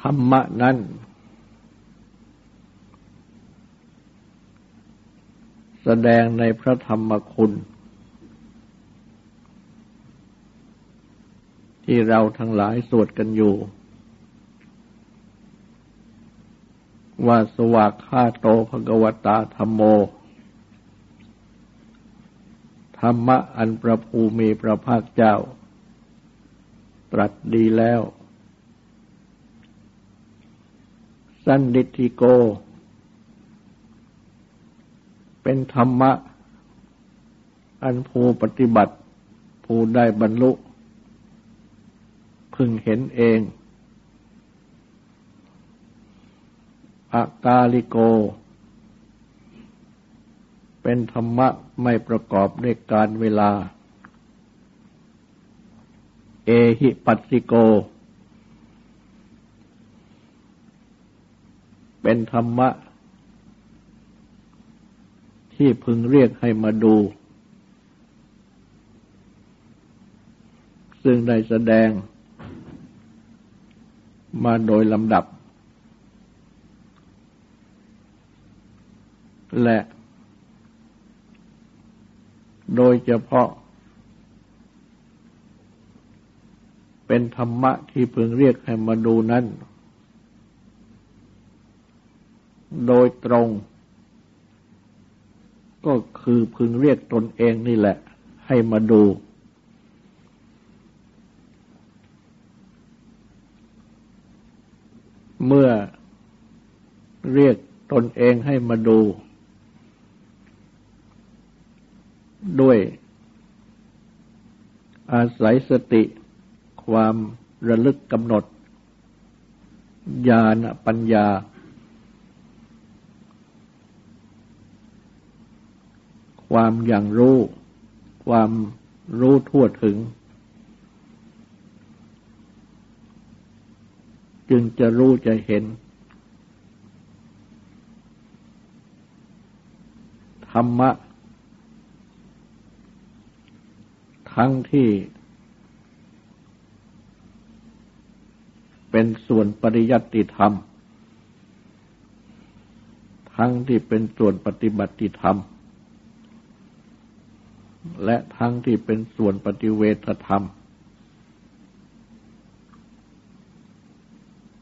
ธรรมะนั้น แสดงในพระธรรมคุณ ที่เราทั้งหลายสวดกันอยู่ ว่าสวากขาโตภกวตาธรรมโม ธรรมะอันประภูมีพระภาคเจ้า ตรัสดีแล้ว สันดิติโก เป็นธรรมะ อันผู้ปฏิบัติ ผู้ได้บรรลุ พึงเห็นเองอากาลิโก เป็นธรรมะไม่ประกอบด้วยการเวลา เอหิปัสสิโก เป็นธรรมะ ที่พึงเรียกให้มาดู ซึ่งได้แสดงมาโดยลำดับ และโดยเฉพาะ เป็นธรรมะที่พึงเรียกให้มาดูนั้น โดยตรง ก็คือพึงเรียกตนเองนี่แหละ ให้มาดู เมื่อเรียกตนเองให้มาดู ด้วยอาศัยสติความระลึกกำหนด ญาณปัญญา ความอย่างรู้ ความรู้ทั่วถึง จึงจะรู้จะเห็น ธรรมะ ทั้งที่ เป็นส่วนปริยัติธรรม ทั้งที่เป็นส่วนปฏิบัติธรรม และทั้งที่เป็นส่วนปฏิเวทธรรม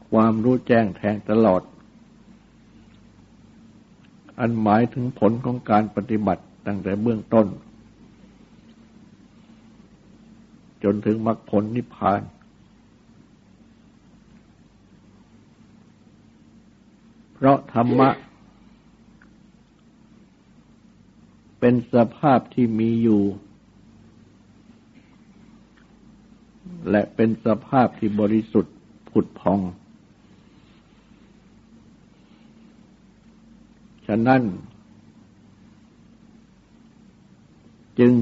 ความรู้แจ้งแทงตลอด อันหมายถึงผลของการปฏิบัติตั้งแต่เบื้องต้น จนถึงมรรคผลนิพพานเพราะธรรมะ เป็นสภาพที่มีอยู่ และเป็นสภาพที่บริสุทธิ์ผุดพอง ฉะนั้น จึง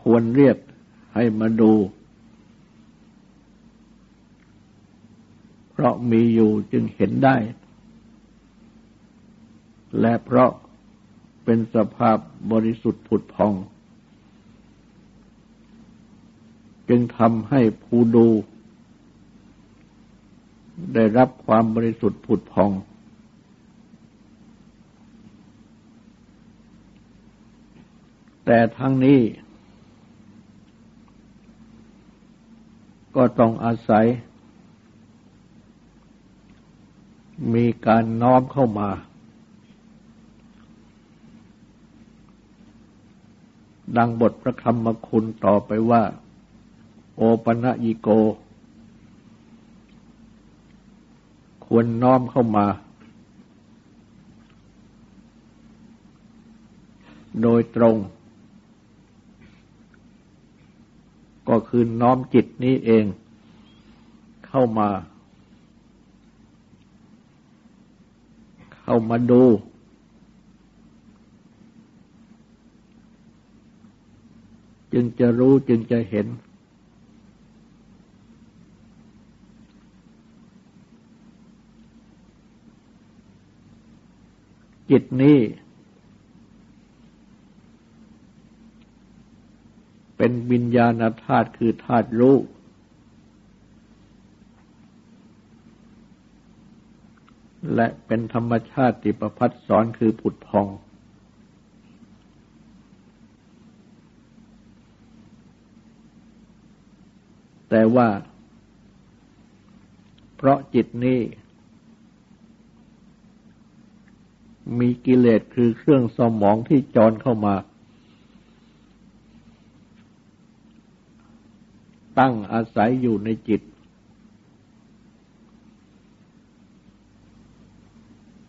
ควรเรียกให้มาดู เพราะมีอยู่จึงเห็นได้ และเพราะเป็นสภาพบริสุทธิ์ผุดพอง จึงทำให้ผู้ดู ได้รับความบริสุทธิ์ผุดพอง แต่ทั้งนี้ ก็ต้องอาศัย มีการน้อมเข้ามา ดังบทพระคำมคุณต่อไปว่า โอปะยิโก ควรน้อมเข้ามา โดยตรง ก็คือน้อมจิตนี้เองเข้ามา เข้ามาดู จึงจะรู้จึงจะเห็น จิตนี้ เป็นวิญญาณธาตุคือธาตุรู้และเป็นธรรมชาติติประพัดสอนคือผุดพอง แต่ว่า เพราะจิตนี้ มีกิเลสคือเครื่องสมองที่จรเข้ามา ตั้งอาศัยอยู่ในจิต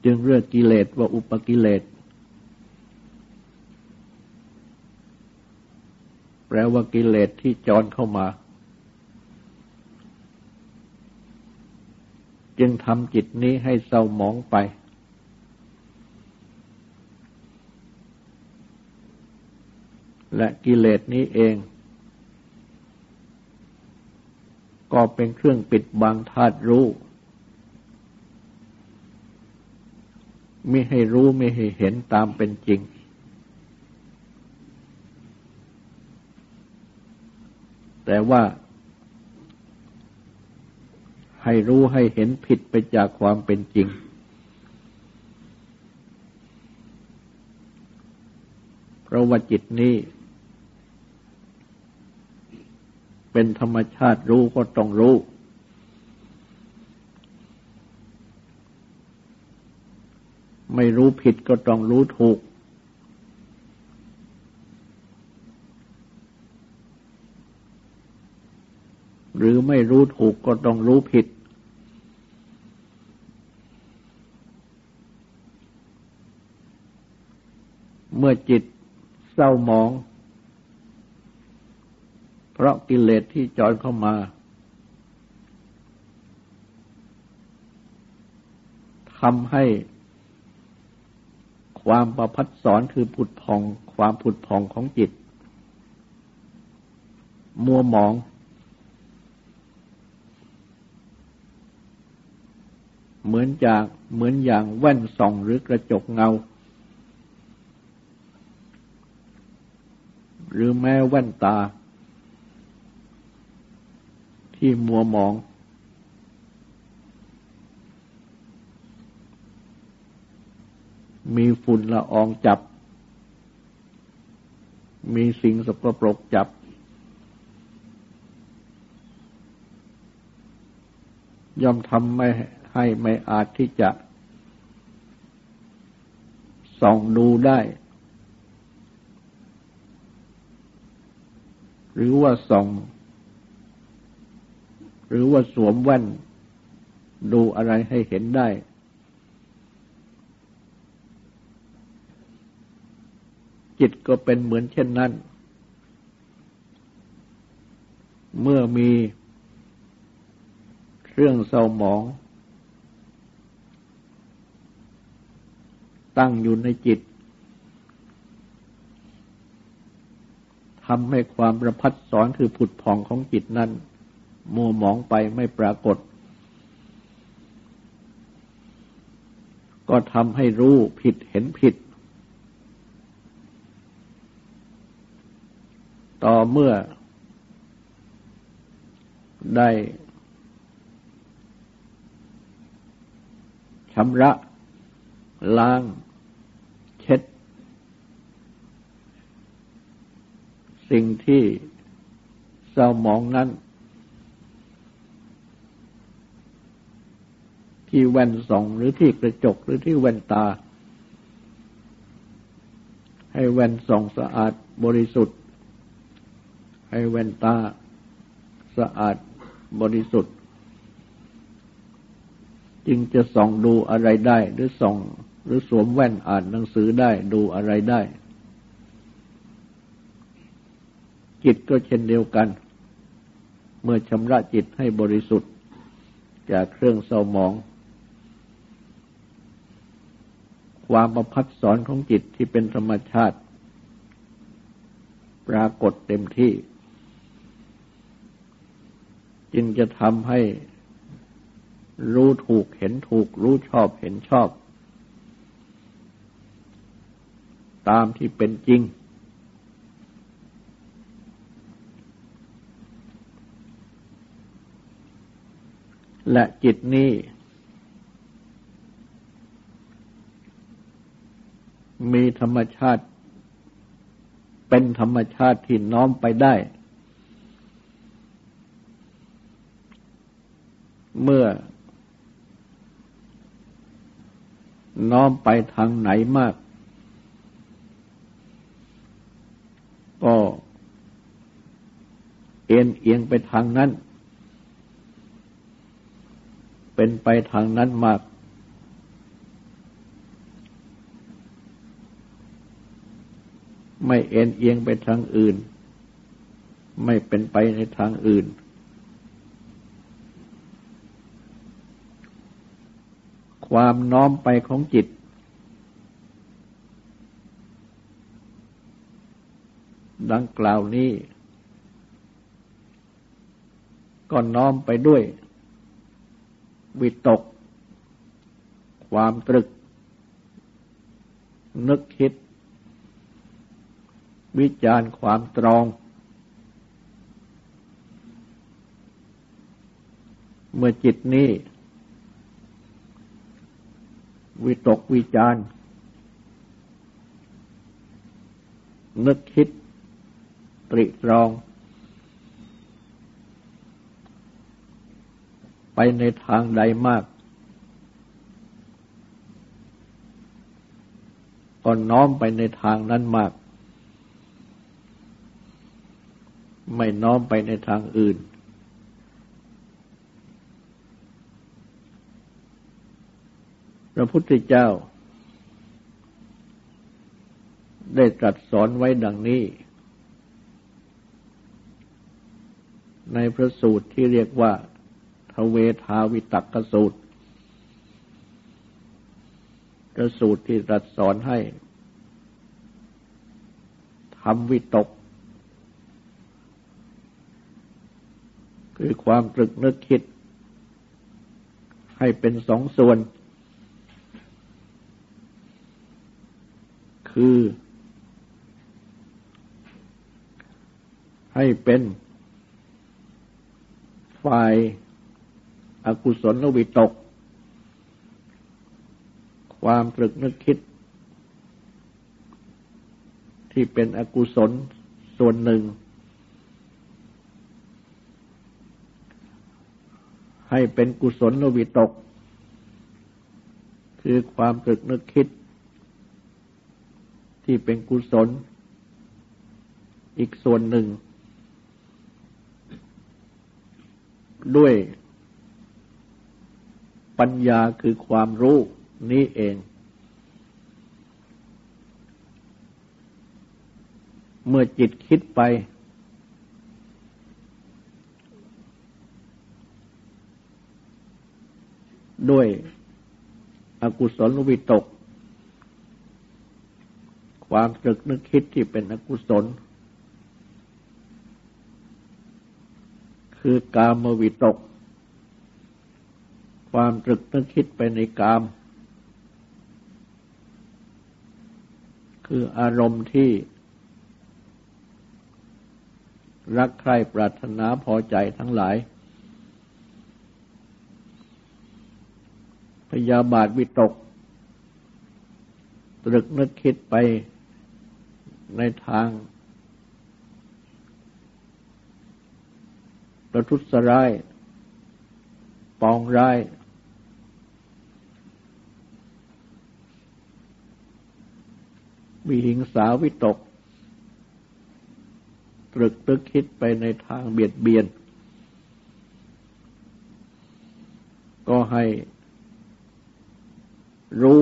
จึงเรียกกิเลสว่าอุปกิเลสแปลว่ากิเลสที่จรเข้ามา จึงทำจิตนี้ให้เศร้าหมองไป และกิเลสนี้เอง ก็เป็นเครื่องปิดบังธาตุรู้ไม่ให้รู้ไม่ให้เห็นตามเป็นจริง แต่ว่า ให้รู้ให้เห็นผิดไปจากความเป็นจริง เพราะว่าจิตนี้ เป็นธรรมชาติรู้ก็ต้องรู้ ไม่รู้ผิดก็ต้องรู้ถูก หรือ ไม่รู้ถูกก็ต้องรู้ผิด เมื่อจิตเศร้าหมอง เพราะกิเลสที่จอนเข้ามาทำให้ความประพัดสอนคือผุดพอง ความผุดพองของจิต มัวหมอง เหมือนจากเหมือนอย่างแว่นส่องหรือกระจกเงา หรือแม้แว่นตา ที่มัวมอง มีฝุ่นละอองจับ มีสิ่งสกปรกจับย่อมทำไม่ ให้ไม่อาจที่จะส่องดูได้ หรือว่าส่อง หรือว่าสวมแว่น ดูอะไรให้เห็นได้ จิตก็เป็นเหมือนเช่นนั้น เมื่อมีเครื่องเศร้าหมอง ตั้งอยู่ในจิตทำให้ความประพัดสอนคือผุดผ่องของจิตนั้น มัวหมองไปไม่ปรากฏ ก็ทำให้รู้ผิดเห็นผิด ต่อเมื่อ ได้ชำระ ล้าง เช็ด สิ่งที่เศร้าหมองนั้น ที่แว่นส่องหรือที่กระจกหรือที่แว่นตา ให้แว่นส่องสะอาดบริสุทธิ์ ให้แว่นตาสะอาดบริสุทธิ์ จึงจะส่องดูอะไรได้หรือส่อง หรือสวมแว่นอ่านหนังสือได้ดูอะไรได้ จิตก็เช่นเดียวกัน เมื่อชำระจิตให้บริสุทธิ์ จากเครื่องเศร้าหมอง ความประพัดสอนของจิตที่เป็นธรรมชาติ ปรากฏเต็มที่ จึงจะทำให้รู้ถูกเห็นถูก รู้ชอบเห็นชอบ ตามที่เป็นจริง และจิตนี้ มีธรรมชาติ เป็นธรรมชาติที่น้อมไปได้ เมื่อน้อมไปทางไหนมาก ก็เอ็นเอียงไปทางนั้น เป็นไปทางนั้นมาก ไม่เอ็นเอียงไปทางอื่น ไม่เป็นไปในทางอื่น ความน้อมไปของจิต ดังกล่าวนี้ ก็น้อมไปด้วย วิตก ความตรึก นึกคิด วิจารความตรอง เมื่อจิตนี้ วิตกวิจารนึกคิด ตริตรอง ไปในทางใดมาก ก็น้อมไปในทางนั้นมาก ไม่น้อมไปในทางอื่นพระพุทธเจ้า ได้ตรัสสอนไว้ดังนี้ ในพระสูตรที่เรียกว่า ทเวทาวิตักสูตรพระสูตรที่รัสสอนให้ทำวิตก คือความตรึกนึกคิด ให้เป็นสองส่วน คือ ให้เป็น ฝ่ายอากุศลวิตก ความตรึกนึกคิด ที่เป็นอกุศลส่วนหนึ่ง ให้เป็นกุศลวิตก คือความตรึกนึกคิด ที่เป็นกุศล อีกส่วนหนึ่ง ด้วยปัญญาคือความรู้นี้เอง เมื่อจิตคิดไป ด้วยอกุศลวิตก ความตรึกนึกคิดที่เป็นอกุศล คือกามวิตก ความตรึกนึกคิดไปในกาม คืออารมณ์ที่ รักใคร่ปรารถนาพอใจทั้งหลาย พยาบาทวิตก ตรึกนึกคิดไปในทาง ประทุษร้าย ปองร้าย มีหิงสาวิตก ตรึกตึกคิดไปในทางเบียดเบียน ก็ให้รู้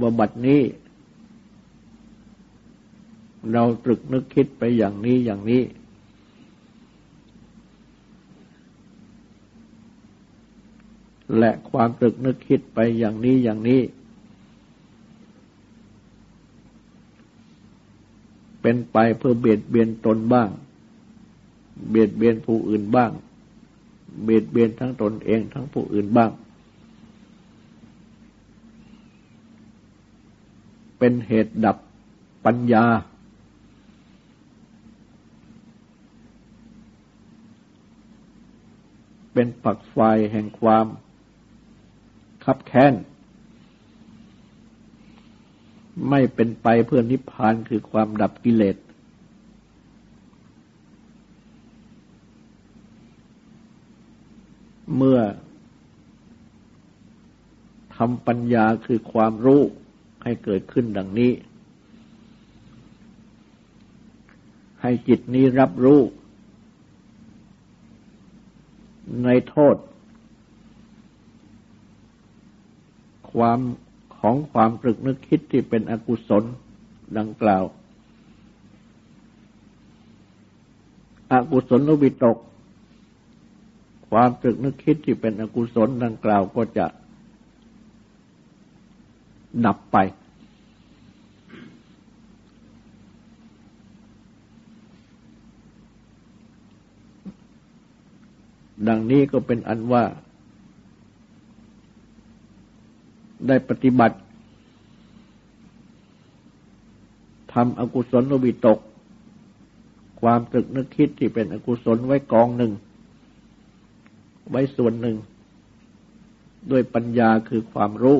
ว่าบัดนี้ เราตรึกนึกคิดไปอย่างนี้อย่างนี้ และความตรึกนึกคิดไปอย่างนี้อย่างนี้ เป็นไปเพื่อเบียดเบียนตนบ้าง เบียดเบียนผู้อื่นบ้าง เบียดเบียนทั้งตนเองทั้งผู้อื่นบ้าง เป็นเหตุดับปัญญาเป็นปักไฟแห่งความ คับแค้น ไม่เป็นไปเพื่อนิพพานคือความดับกิเลส เมื่อทำปัญญาคือความรู้ให้เกิดขึ้นดังนี้ ให้จิตนี้รับรู้ในโทษ ความของความตรึกนึกคิดที่เป็นอกุศลดังกล่าว อกุศลนวิตก ความตรึกนึกคิดที่เป็นอกุศลดังกล่าวก็จะดับไป ดังนี้ก็เป็นอันว่า ได้ปฏิบัติทำอกุศลวิตก ความตรึกนึกคิดที่เป็นอกุศลไว้กองหนึ่ง ไว้ส่วนหนึ่ง ด้วยปัญญาคือความรู้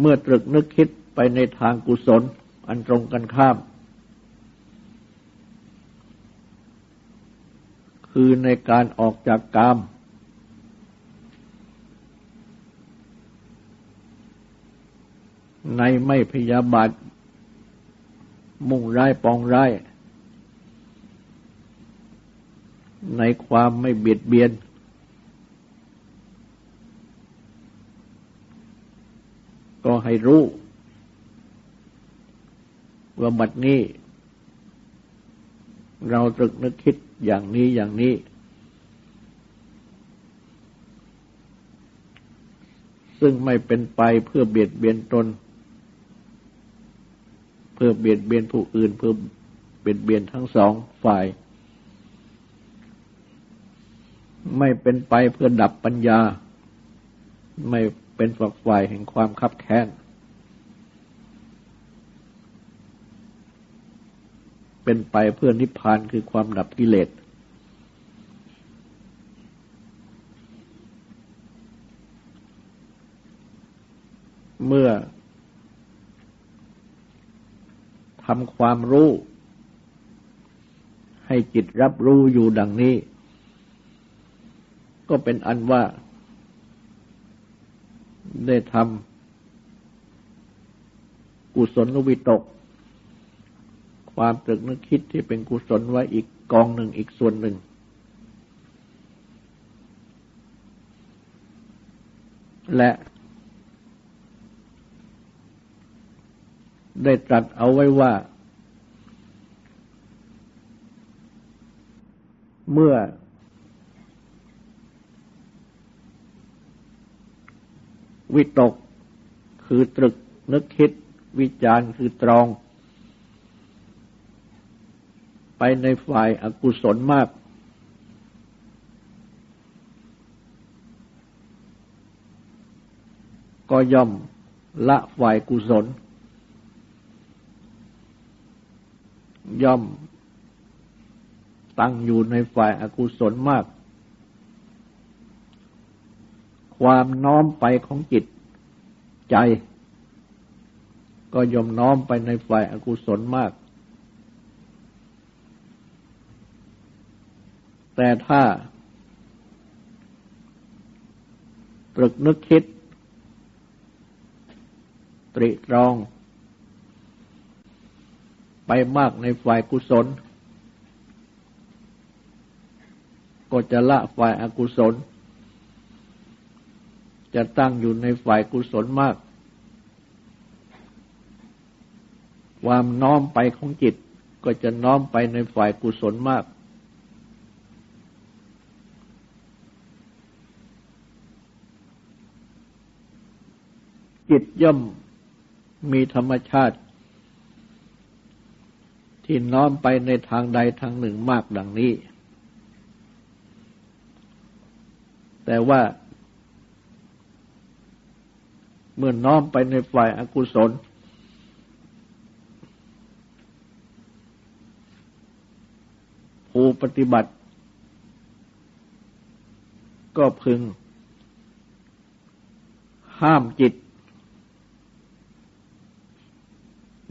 เมื่อตรึกนึกคิดไปในทางกุศลอันตรงกันข้าม คือในการออกจากกาม ในไม่พยาบาท มุ่งร้ายปองร้าย ในความไม่เบียดเบียน ก็ให้รู้ ว่าบัดนี้ เราตรึกนึกคิด อย่างนี้อย่างนี้ ซึ่งไม่เป็นไปเพื่อเบียดเบียนตน เพื่อเบียดเบียนผู้อื่น เพื่อเบียดเบียนทั้งสองฝ่าย ไม่เป็นไปเพื่อดับปัญญา ไม่เป็นฝักฝ่ายแห่งความคับแค้น เป็นไปเพื่อนิพพานคือความดับกิเลส เมื่อทำความรู้ ให้จิตรับรู้อยู่ดังนี้ ก็เป็นอันว่า ได้ทำกุศลวิตก ความตรึกนึกคิดที่เป็นกุศลไว้อีกกองหนึ่งอีกส่วนหนึ่ง และได้ตรัสเอาไว้ว่า เมื่อ วิตกคือตรึกนึกคิด วิจารคือตรอง ไปในฝ่ายอากุศลมาก ก็ย่อมละฝ่ายกุศล ย่อมตั้งอยู่ในฝ่ายอากุศลมาก ความน้อมไปของจิตใจ ก็ยอมน้อมไปในฝ่ายอากุศลมาก แต่ถ้าตรึกนึกคิด ตริตรอง ไปมากในฝ่ายกุศล ก็จะละฝ่ายอากุศล จะตั้งอยู่ในฝ่ายกุศลมาก ความน้อมไปของจิตก็จะน้อมไปในฝ่ายกุศลมาก จิตย่อมมีธรรมชาติ ที่น้อมไปในทางใดทางหนึ่งมากดังนี้ แต่ว่า เมื่อน้อมไปในฝ่ายอากุศล ผู้ปฏิบัติ ก็พึง ห้ามจิต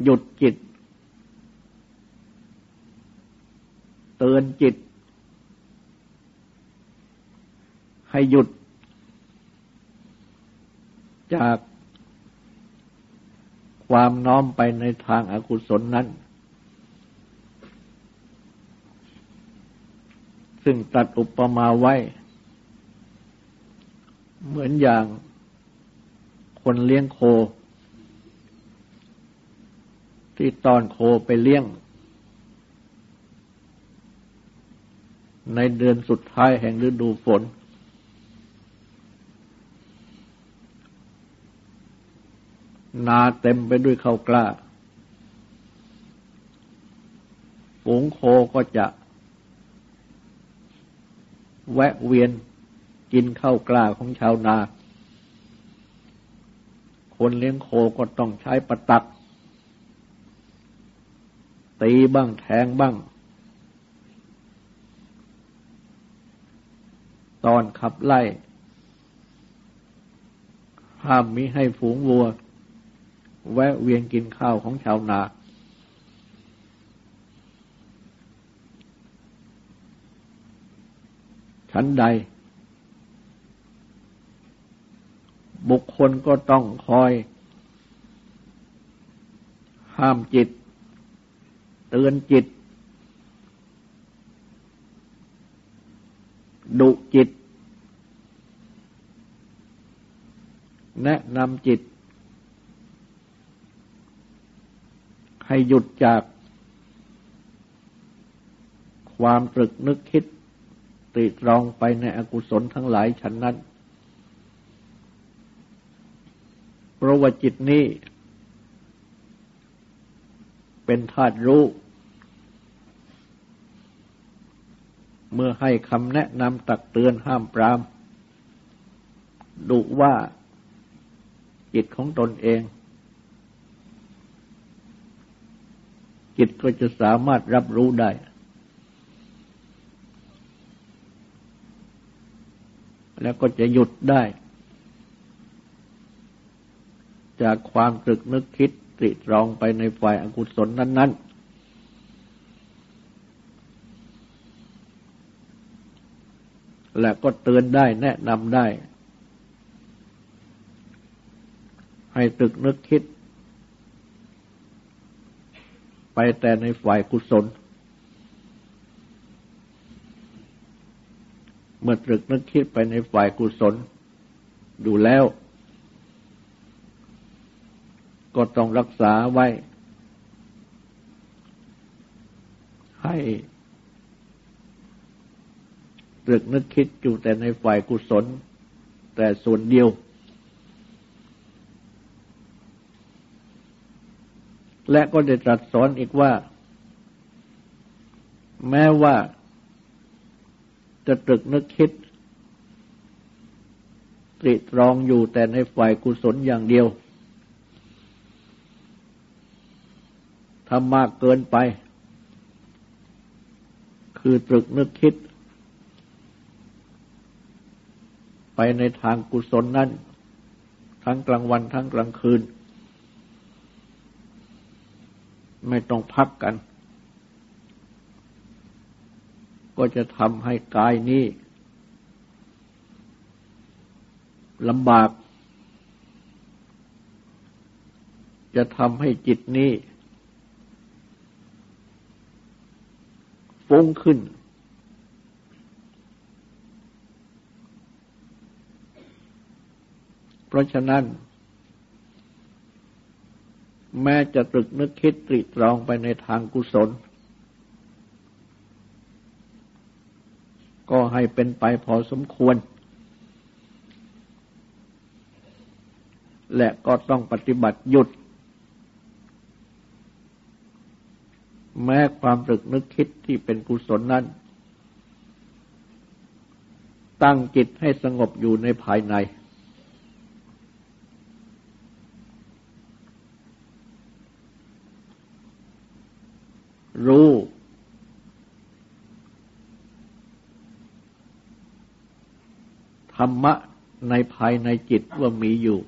หยุดจิต เตือนจิต ให้หยุด จากความน้อมไปในทางอากุศลนั้น ซึ่งตัดอุปมาไว้ เหมือนอย่างคนเลี้ยงโค ที่ตอนโคไปเลี้ยง ในเดือนสุดท้ายแห่งฤดูฝน นาเต็มไปด้วยข้าวกล้าฝูงโคก็จะแวะเวียนกินข้าวกล้าของชาวนา คนเลี้ยงโคก็ต้องใช้ประตัก ตีบ้างแทงบ้าง ตอนขับไล่ ห้ามมิให้ฝูงวัว แวะเวียนกินข้าวของชาวนา ชั้นใด บุคคลก็ต้องคอย ห้ามจิต เตือนจิต ดุจิต แนะนำจิต ให้หยุดจากความตรึกนึกคิดติตรองไปในอกุศลทั้งหลายฉันนั้นเพราะว่าจิตนี้ เป็นธาตุรู้ เมื่อให้คำแนะนำตักเตือนห้ามปราม ดุว่าจิตของตนเอง จิตก็จะสามารถรับรู้ได้ แล้วก็จะหยุดได้ จากความตรึกนึกคิด ตริตรองไปในฝ่ายอากุศลนั้น ๆ และก็เตือนได้แนะนำได้ ให้ตึกนึกคิด ไปแต่ในฝ่ายกุศล เมื่อตรึกนึกคิดไปในฝ่ายกุศล ดูแล้ว ก็ต้องรักษาไว้ ให้ตรึกนึกคิดอยู่แต่ในฝ่ายกุศล แต่ส่วนเดียว และก็ได้ตรัสสอนอีกว่า แม้ว่าจะตรึกนึกคิดตริตรองอยู่แต่ในฝ่ายกุศลอย่างเดียว ทำมากเกินไป คือตรึกนึกคิด ไปในทางกุศลนั้น ทั้งกลางวันทั้งกลางคืน ไม่ต้องพักกัน ก็จะทำให้กายนี้ลำบาก จะทำให้จิตนี้ ฟุ้งขึ้น เพราะฉะนั้น แม้จะตรึกนึกคิดตรีตรองไปในทางกุศล ก็ให้เป็นไปพอสมควร และก็ต้องปฏิบัติหยุด แม้ความตรึกนึกคิดที่เป็นกุศลนั้น ตั้งจิตให้สงบอยู่ในภายใน รู้ ธรรมะในภายในจิตว่ามีอยู่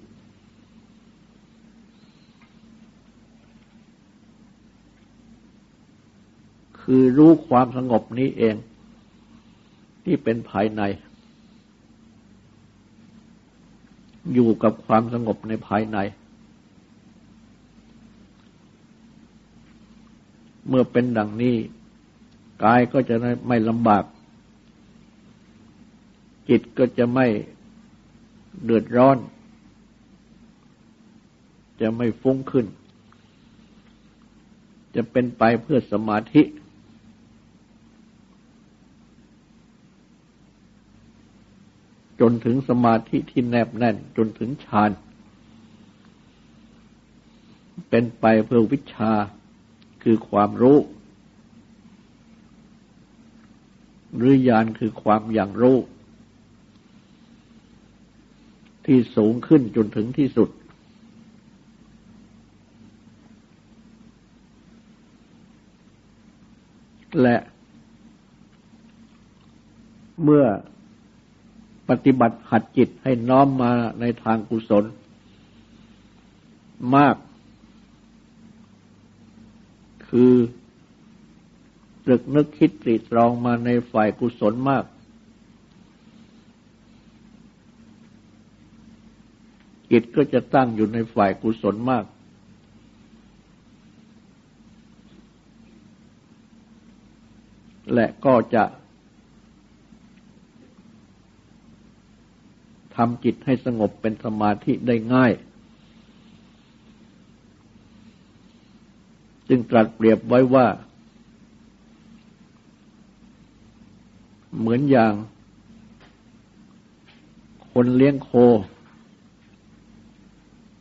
คือรู้ความสงบนี้เอง ที่เป็นภายใน อยู่กับความสงบในภายใน เมื่อเป็นดังนี้ กายก็จะไม่ลำบาก จิตก็จะไม่เดือดร้อน จะไม่ฟุ้งขึ้นจะเป็นไปเพื่อสมาธิ จนถึงสมาธิที่แนบแน่น จนถึงฌาน เป็นไปเพื่อวิชาคือความรู้ หรือญาณคือความอย่างรู้ ที่สูงขึ้นจนถึงที่สุด และเมื่อ ปฏิบัติหัดจิตให้น้อมมาในทางกุศล มาก คือตรึกนึกคิดตรีตรองมาในฝ่ายกุศลมาก จิตก็จะตั้งอยู่ในฝ่ายกุศลมาก และก็จะ ทำจิตให้สงบเป็นสมาธิได้ง่าย จึงตรัสเปรียบไว้ว่า เหมือนอย่าง คนเลี้ยงโค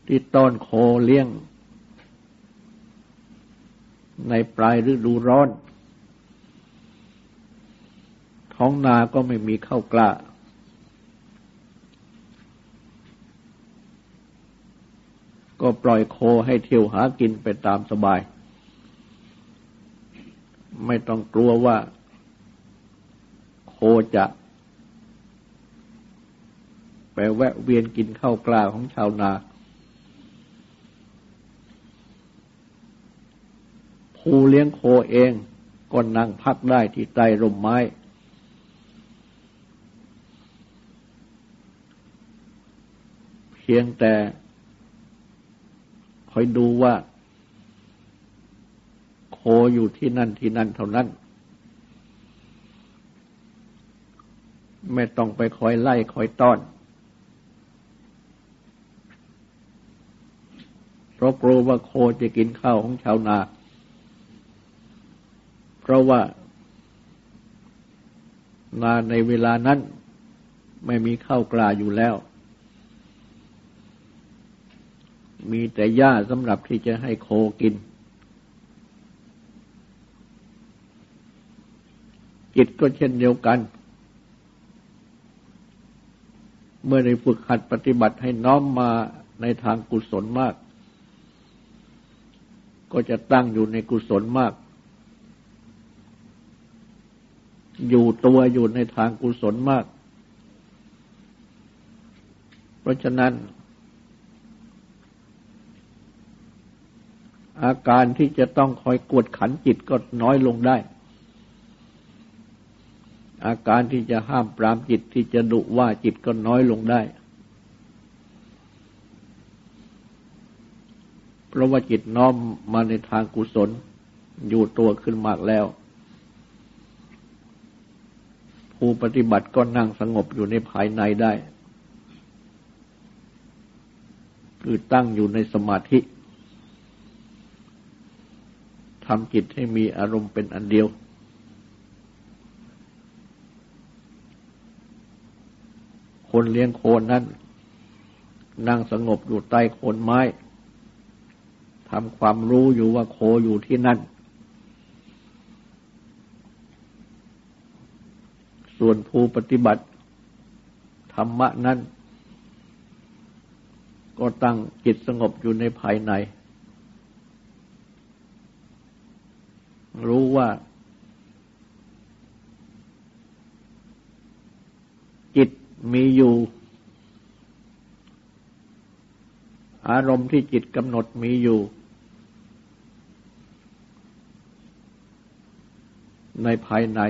ที่ต้อนโคเลี้ยง ในปลายฤดูร้อน ท้องนาก็ไม่มีข้าวกล้า ก็ปล่อยโคให้เที่ยวหากินไปตามสบาย ไม่ต้องกลัวว่า โคจะ ไปแวะเวียนกินข้าวกล้าของชาวนา ผู้เลี้ยงโคเองก็นั่งพักได้ที่ใต้ร่มไม้ เพียงแต่ อยดูว่า โคอยู่ที่นั่นที่นั่นเท่านั้น ไม่ต้องไปคอยไล่คอยต้อน เพราะกลัวว่าโคจะกินข้าวของชาวนา เพราะว่านาในเวลานั้น ไม่มีข้าวกลาอยู่แล้ว มีแต่หญ้าสำหรับที่จะให้โคกิน จิตก็เช่นเดียวกัน เมื่อได้ฝึกหัดปฏิบัติให้น้อมมาในทางกุศลมาก ก็จะตั้งอยู่ในกุศลมาก อยู่ตัวอยู่ในทางกุศลมาก เพราะฉะนั้น อาการที่จะต้องคอยกวดขันจิตก็น้อยลงได้ อาการที่จะห้ามปรามจิตที่จะดุว่าจิตก็น้อยลงได้ เพราะว่าจิตน้อมมาในทางกุศลอยู่ตัวขึ้นมากแล้ว ผู้ปฏิบัติก็นั่งสงบอยู่ในภายในได้ คือตั้งอยู่ในสมาธิ ทำจิตให้มีอารมณ์เป็นอันเดียว คนเลี้ยงโคนนั้น นั่งสงบอยู่ใต้โคนไม้ทำความรู้อยู่ว่าโคอยู่ที่นั่น ส่วนผู้ปฏิบัติ ธรรมะนั้น ก็ตั้งจิตสงบอยู่ในภายใน รู้ว่า จิตมีอยู่ อารมณ์ที่จิตกำหนดมีอยู่ ในภายใน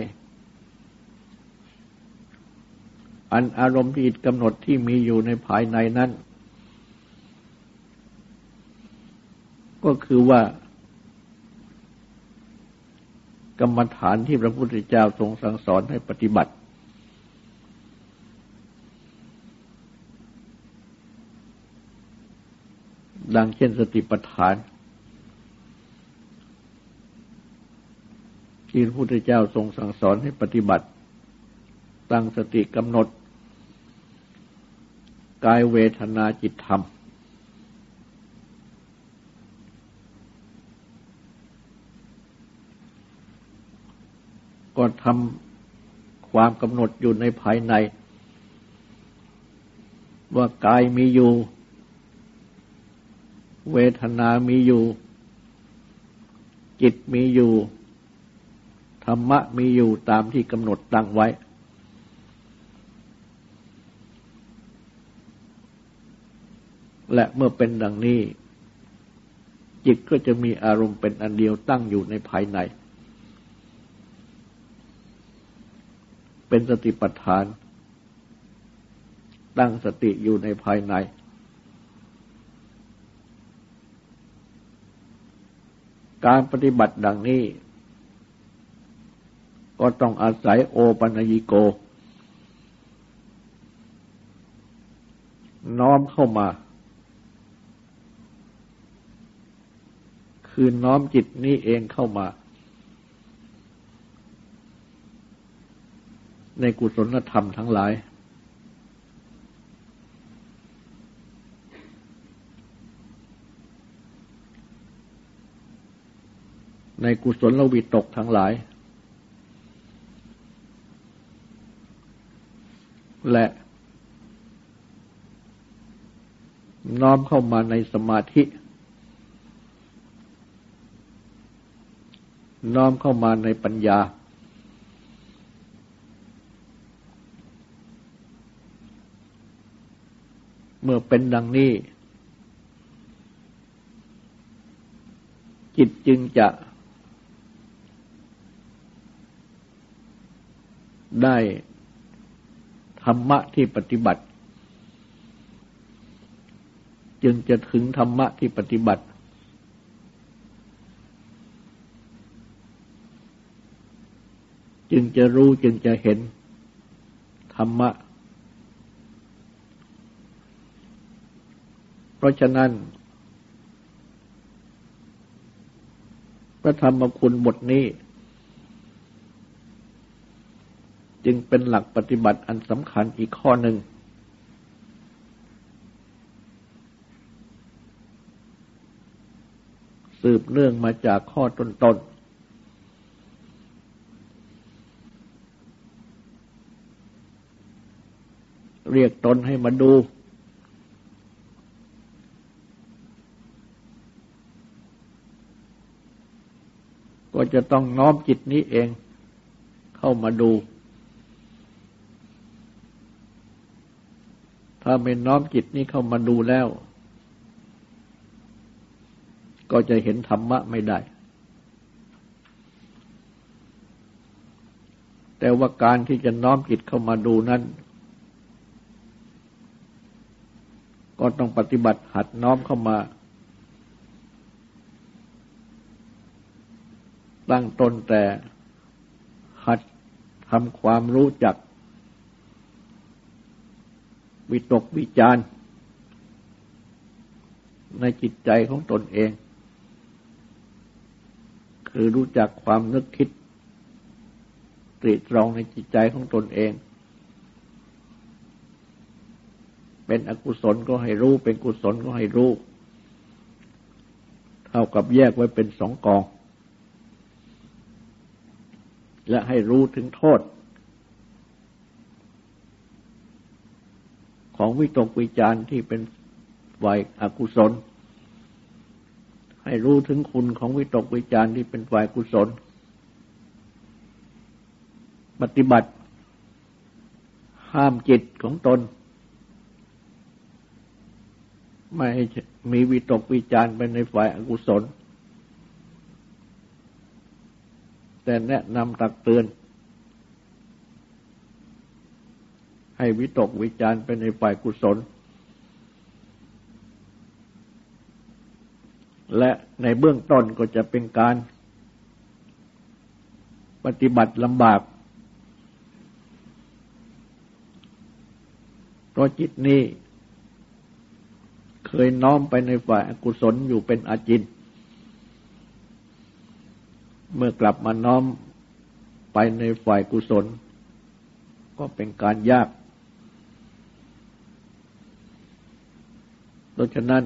อันอารมณ์ที่จิตกำหนดที่มีอยู่ในภายในนั้น ก็คือว่า กรรมฐานที่พระพุทธเจ้าทรงสั่งสอนให้ปฏิบัติ ดังเช่นสติปัฏฐาน ที่พระพุทธเจ้าทรงสั่งสอนให้ปฏิบัติ ตั้งสติกำหนด กายเวทนาจิตธรรม ก็ทำความกำหนดอยู่ในภายใน ว่ากายมีอยู่ เวทนามีอยู่ จิตมีอยู่ ธรรมะมีอยู่ตามที่กำหนดตั้งไว้ และเมื่อเป็นดังนี้ จิตก็จะมีอารมณ์เป็นอันเดียวตั้งอยู่ในภายใน เป็นสติปัฏฐาน ตั้งสติอยู่ในภายใน การปฏิบัติดังนี้ ก็ต้องอาศัยโอปัญญิโก น้อมเข้ามา คือน้อมจิตนี้เองเข้ามา ในกุศลธรรมทั้งหลาย ในกุศลวิตกทั้งหลาย และน้อมเข้ามาในสมาธิ น้อมเข้ามาในปัญญา เมื่อเป็นดังนี้ จิตจึงจะได้ธรรมะที่ปฏิบัติ จึงจะถึงธรรมะที่ปฏิบัติ จึงจะรู้จึงจะเห็นธรรมะ เพราะฉะนั้น พระธรรมคุณบทนี้ จึงเป็นหลักปฏิบัติอันสำคัญอีกข้อหนึ่ง สืบเนื่องมาจากข้อต้นๆเรียกตนให้มาดู ก็จะต้องน้อมจิตนี้เองเข้ามาดู ถ้าไม่น้อมจิตนี้เข้ามาดูแล้วก็ก็จะเห็นธรรมะไม่ได้ แต่ว่าการที่จะน้อมจิตเข้ามาดูนั้น ก็ต้องปฏิบัติหัดน้อมเข้ามา ตั้งตนแต่หัดทำความรู้จัก วิตกวิจารในจิตใจของตนเอง คือรู้จักความนึกคิดตรีตรองในจิตใจของตนเอง เป็นอกุศลก็ให้รู้ เป็นกุศลก็ให้รู้ เท่ากับแยกไว้เป็นสองกอง และให้รู้ถึงโทษ ของวิตกวิจารณ์ที่เป็นฝ่ายอกุศล ให้รู้ถึงคุณของวิตกวิจารณ์ที่เป็นฝ่ายกุศล ปฏิบัติห้ามจิตของตน ไม่ให้มีวิตกวิจารเป็นในฝ่ายอากุศล แต่แนะนำตักเตือน ให้วิตกวิจารเป็นในฝ่ายกุศล และในเบื้องต้นก็จะเป็นการ ปฏิบัติลำบากเพราะจิตนี้ เคยน้อมไปในฝ่ายกุศลอยู่เป็นอาจิน เมื่อกลับมาน้อมไปในฝ่ายกุศล ก็เป็นการยากดังนั้น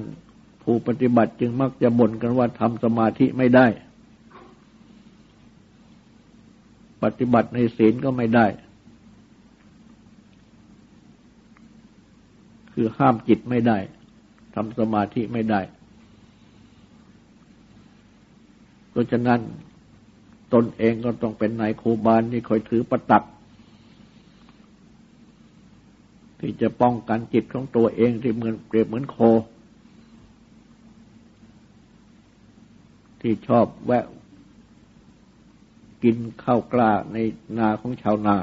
ผู้ปฏิบัติจึงมักจะบ่นกันว่าทำสมาธิไม่ได้ ปฏิบัติในศีลก็ไม่ได้ คือห้ามจิตไม่ได้ทำสมาธิไม่ได้ เพราะฉะนั้น ตนเองก็ต้องเป็นนายครูบาลที่คอยถือประตัก ที่จะป้องกันจิตของตัวเองที่เหมือนเปรียบเหมือนโค ที่ชอบแวะกินข้าวกล้าในนาของชาวนา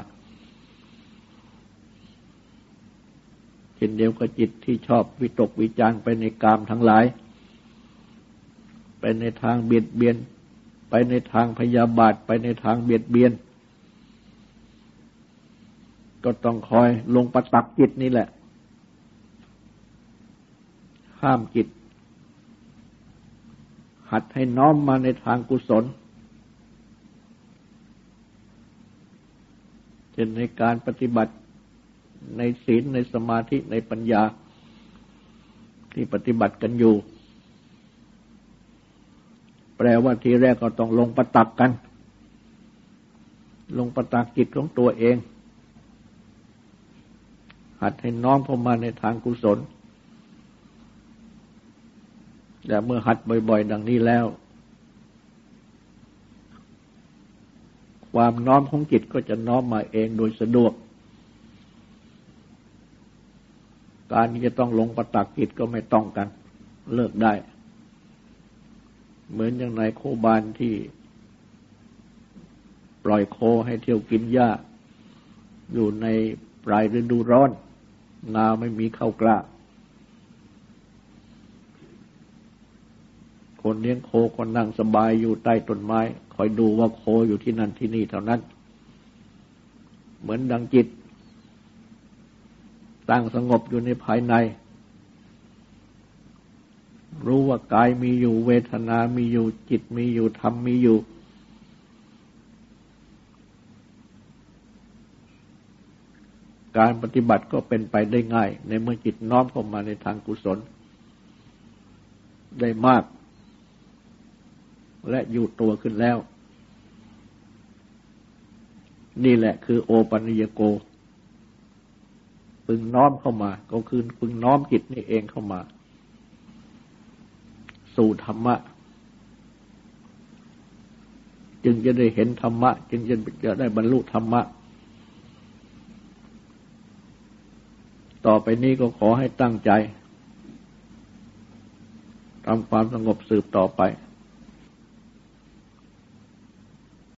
เช่นเดียวกับจิตที่ชอบวิตกวิจารไปในกามทั้งหลาย ไปในทางเบียดเบียน ไปในทางพยาบาทไปในทางเบียดเบียน ก็ต้องคอยลงประตักจิตนี่แหละ ห้ามจิต หัดให้น้อมมาในทางกุศลเช่นในการปฏิบัติในศีลในสมาธิในปัญญา ที่ปฏิบัติกันอยู่ แปลว่าทีแรกก็ต้องลงประตักกัน ลงประตักจิตของตัวเอง หัดให้น้อมเข้ามาในทางกุศลแต่เมื่อหัดบ่อย ๆ ดังนี้แล้ว ความน้อมของจิตก็จะน้อมมาเองโดยสะดวก การที่จะต้องลงประตักจิตก็ไม่ต้องกัน เลิกได้ เหมือนอย่างในโคบานที่ ปล่อยโคให้เที่ยวกินหญ้า อยู่ในปลายฤดูร้อน นาไม่มีข้าวกล้า คนเลี้ยงโคคนนั่งสบายอยู่ใต้ต้นไม้ คอยดูว่าโคอยู่ที่นั่นที่นี่เท่านั้น เหมือนดังจิต ตั้งสงบอยู่ในภายใน รู้ว่ากายมีอยู่ เวทนามีอยู่ จิตมีอยู่ ธรรมมีอยู่ การปฏิบัติก็เป็นไปได้ง่าย ในเมื่อจิตน้อมเข้ามาในทางกุศล ได้มาก และอยู่ตัวขึ้นแล้ว นี่แหละคือโอปัญญโกพึงน้อมเข้ามา ก็คือพึงน้อมจิตนี่เองเข้ามา สู่ธรรมะ จึงจะได้เห็นธรรมะ จึงจะได้บรรลุธรรมะ ต่อไปนี้ก็ขอให้ตั้งใจททำความสงบสืบต่อไป